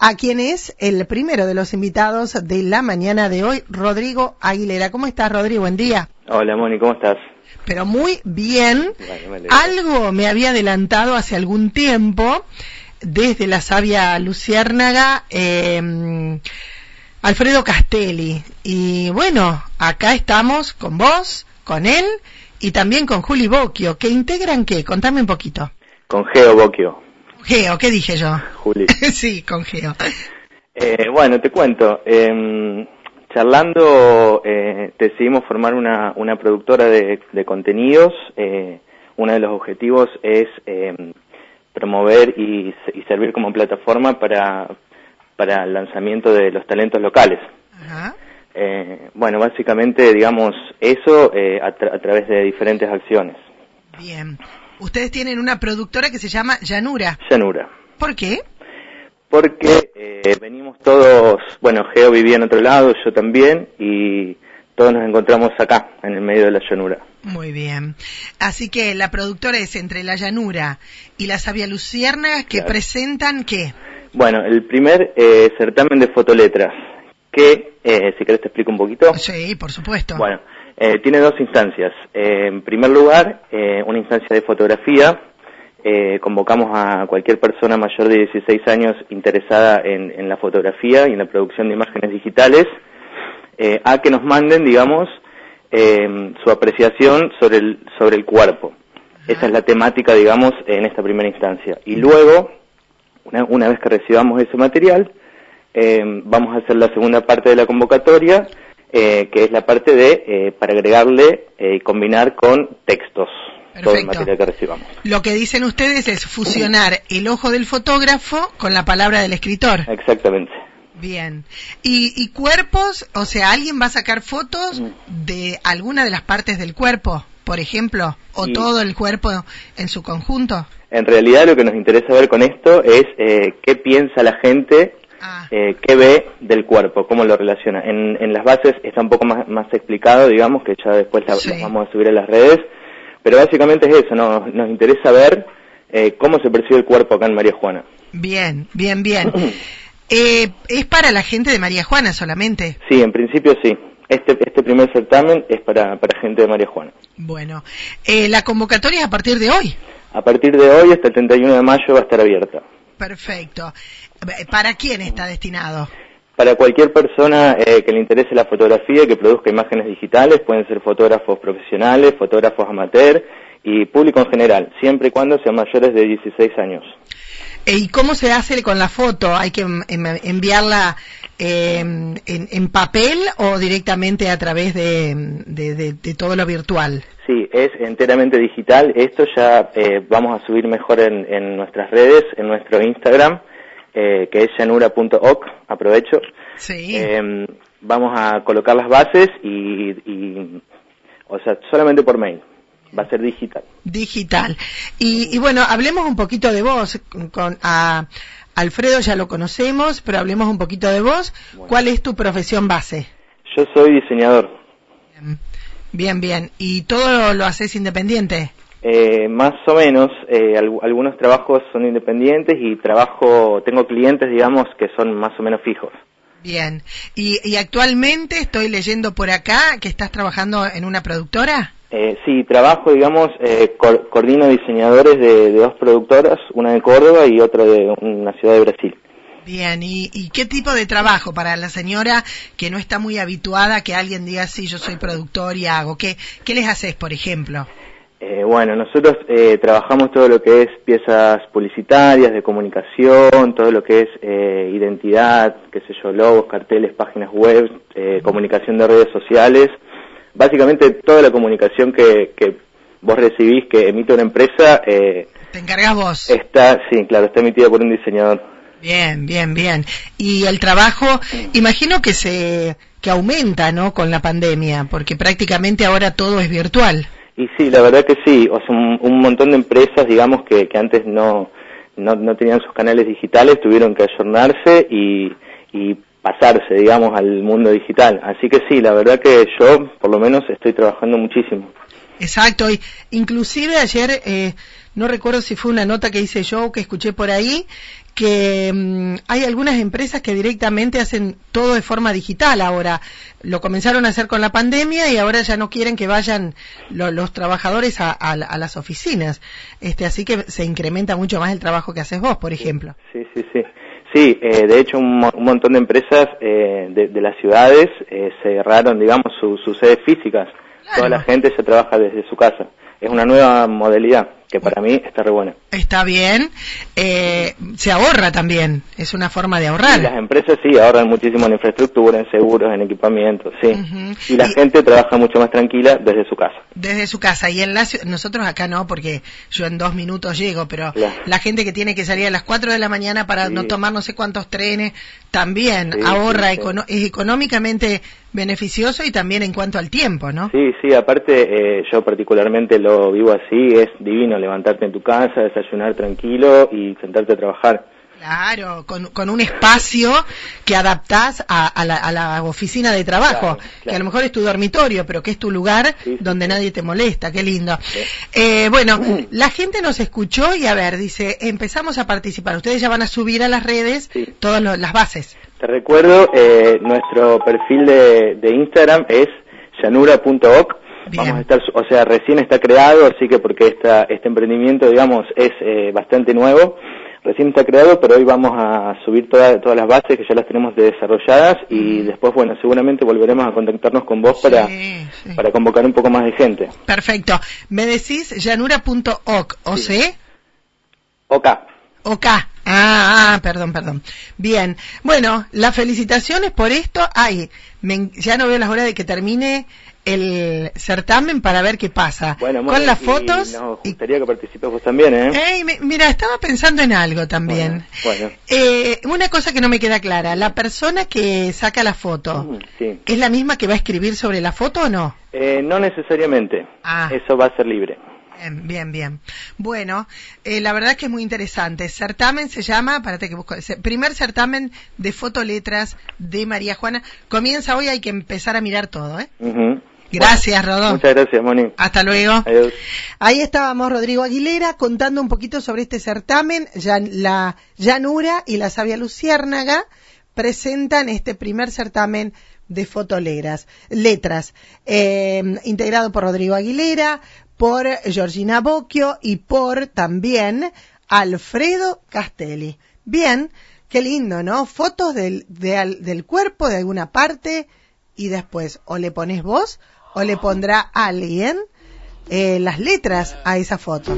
a quien es el primero de los invitados de la mañana de hoy, Rodrigo Aguilera. ¿Cómo estás, Rodrigo? Buen día. Hola, Moni, ¿cómo estás? Pero muy bien. Vale, Algo me había adelantado hace algún tiempo desde la sabia Luciérnaga. Eh, Alfredo Castelli. Y bueno, acá estamos con vos, con él y también con Juli Bocchio, que integran qué? Contame un poquito. Con Geo Bocchio. Geo, ¿qué dije yo? Juli. sí, con Geo. Eh, bueno, te cuento. Eh, charlando, eh, decidimos formar una, una productora de, de contenidos. Eh, uno de los objetivos es eh, promover y, y servir como plataforma para, para el lanzamiento de los talentos locales. Ajá. Eh, bueno, básicamente, digamos, eso eh, a, tra- a través de diferentes acciones. Bien. Ustedes tienen una productora que se llama Llanura. Llanura. ¿Por qué? Porque eh, venimos todos, bueno, Geo vivía en otro lado, yo también, y todos nos encontramos acá, en el medio de la llanura. Muy bien. Así que la productora es entre la Llanura y la Sabia Luciérnaga que Claro. presentan qué? Bueno, el primer eh, certamen de fotoletras, que, eh, si querés te explico un poquito. Sí, por supuesto. Bueno, eh, tiene dos instancias. Eh, en primer lugar, eh, una instancia de fotografía. Convocamos a cualquier persona mayor de 16 años interesada en, en la fotografía y en la producción de imágenes digitales a que nos manden, digamos, eh, su apreciación sobre el, sobre el cuerpo. Esa es la temática, digamos, en esta primera instancia. Y luego, una, una vez que recibamos ese material, eh, vamos a hacer la segunda parte de la convocatoria, eh, que es la parte de eh, para agregarle eh, y combinar con textos todo el material que recibamos. Lo que dicen ustedes es fusionar el ojo del fotógrafo con la palabra del escritor. Exactamente. Bien. ¿Y, y cuerpos? O sea, ¿alguien va a sacar fotos Mm. de alguna de las partes del cuerpo, por ejemplo? ¿O Sí. todo el cuerpo en su conjunto? En realidad lo que nos interesa ver con esto es eh, qué piensa la gente, Ah, eh, qué ve del cuerpo, cómo lo relaciona. En, en las bases está un poco más, más explicado, digamos, que ya después Sí. las vamos a subir a las redes, pero básicamente es eso, ¿no? nos interesa ver eh, cómo se percibe el cuerpo acá en María Juana. bien, bien, bien. Eh, ¿Es para la gente de María Juana solamente? Sí, en principio sí. Este, este primer certamen es para, para gente de María Juana. Bueno, eh, la convocatoria es a partir de hoy. A partir de hoy hasta el 31 de mayo va a estar abierta. Perfecto. ¿Para quién está destinado? Para cualquier persona eh, que le interese la fotografía, que produzca imágenes digitales, pueden ser fotógrafos profesionales, fotógrafos amateur y público en general, siempre y cuando sean mayores de 16 años. ¿Y cómo se hace con la foto? ¿Hay que enviarla eh, en, en papel o directamente a través de, de- de- de todo lo virtual? Sí, es enteramente digital. Esto ya eh, vamos a subir mejor en, en nuestras redes, en nuestro Instagram, eh, que es llanura.oc, aprovecho. Sí. Eh, vamos a colocar las bases y, y, o sea, solamente por mail. Va a ser digital. Digital. Y, y bueno, hablemos un poquito de vos. Con, a Alfredo ya lo conocemos, pero hablemos un poquito de vos. Bueno. ¿Cuál es tu profesión base? Yo soy diseñador. Bien, bien. ¿Y todo lo haces independiente? Eh, más o menos, eh, al- algunos trabajos son independientes y trabajo, tengo clientes, digamos, que son más o menos fijos. Bien. ¿Y, y actualmente estoy leyendo por acá que estás trabajando en una productora? Eh, sí, trabajo, digamos, eh, co- coordino diseñadores de, de dos productoras, una de Córdoba y otra de una ciudad de Brasil. Bien, ¿Y, ¿y qué tipo de trabajo para la señora que no está muy habituada a que alguien diga, sí, yo soy productor y hago? ¿Qué, qué les haces, por ejemplo? Eh, bueno, nosotros eh, trabajamos todo lo que es piezas publicitarias, de comunicación, todo lo que es eh, identidad, qué sé yo, logos, carteles, páginas web, eh, comunicación de redes sociales. Básicamente toda la comunicación que, que vos recibís, que emite una empresa, eh, ¿Te encargas vos? está, sí, claro, está emitida por un diseñador. Bien, bien, bien. Y el trabajo, imagino que se que aumenta, ¿no? Con la pandemia, porque prácticamente ahora todo es virtual. Y sí, la verdad que sí, o sea, un, un montón de empresas, digamos, que, que antes no, no, no tenían sus canales digitales, tuvieron que ayornarse y, y pasarse, digamos, al mundo digital. Así que sí, la verdad que yo, por lo menos, estoy trabajando muchísimo. Exacto, y inclusive ayer, eh, no recuerdo si fue una nota que hice yo o que escuché por ahí, que mm, hay algunas empresas que directamente hacen todo de forma digital ahora. Lo comenzaron a hacer con la pandemia y ahora ya no quieren que vayan los trabajadores a, las oficinas. Este, así que se incrementa mucho más el trabajo que haces vos, por ejemplo. Sí, sí, sí. Sí, eh, de hecho un, montón de empresas eh, de, las ciudades eh, cerraron, digamos, sus sedes físicas. Toda la gente se trabaja desde su casa. Es una nueva modalidad que para mí está re buena. Está bien. Eh, se ahorra también, es una forma de ahorrar. las empresas sí ahorran muchísimo en infraestructura, en seguros, en equipamiento, sí. Y la gente trabaja mucho más tranquila desde su casa. Desde su casa. Y en la, nosotros acá no, porque yo en dos minutos llego, pero la gente que tiene que salir a las cuatro de la mañana para no tomar no sé cuántos trenes, también ahorra, es económicamente beneficioso y también en cuanto al tiempo, ¿no? Sí, sí, aparte eh, yo particularmente lo vivo así, es divino levantarte en tu casa, desayunar tranquilo y sentarte a trabajar. Claro, con, un espacio que adaptás a, la, oficina de trabajo, que a lo mejor es tu dormitorio, pero que es tu lugar donde nadie te molesta, qué lindo. Eh, bueno, la gente nos escuchó y a ver, dice, empezamos a participar, ustedes ya van a subir a las redes todas las bases. Te recuerdo, eh, nuestro perfil de, de Instagram es Vamos a estar, o sea, recién está creado, así que porque esta, este emprendimiento, digamos, es eh, bastante nuevo, recién está creado, pero hoy vamos a subir todas todas las bases que ya las tenemos desarrolladas y mm. después, bueno, seguramente volveremos a contactarnos con vos para, para convocar un poco más de gente. Perfecto. Me decís llanura.oc, ¿o sí? OK. OK. Ah, ah, perdón, perdón. Bien. Bueno, las felicitaciones por esto. Ay, ya no veo las horas de que termine el certamen para ver qué pasa. Bueno, con las fotos. nos gustaría que participes vos también, ¿eh? mira, estaba pensando en algo también. Bueno, eh, una cosa que no me queda clara, la persona que saca la foto, mm, ¿es la misma que va a escribir sobre la foto o no? Eh, no necesariamente. Ah. Eso va a ser libre. Bien, bien, bien. Bueno, eh, la verdad que es muy interesante. Certamen se llama, párate que busco, primer certamen de fotoletras de María Juana. Comienza hoy, hay que empezar a mirar todo, ¿eh? Gracias, Rodolfo. Muchas gracias, Moni. Hasta luego. Adiós. Ahí estábamos Rodrigo Aguilera contando un poquito sobre este certamen. Ya, la Llanura y la Sabia Luciérnaga presentan este primer certamen de fotoletras, letras, eh, integrado por Rodrigo Aguilera, por Georgina Bocchio y por también Alfredo Castelli. Bien, qué lindo, ¿no? Fotos del, del cuerpo de alguna parte y después o le pones vos o le pondrá alguien eh, las letras a esa foto.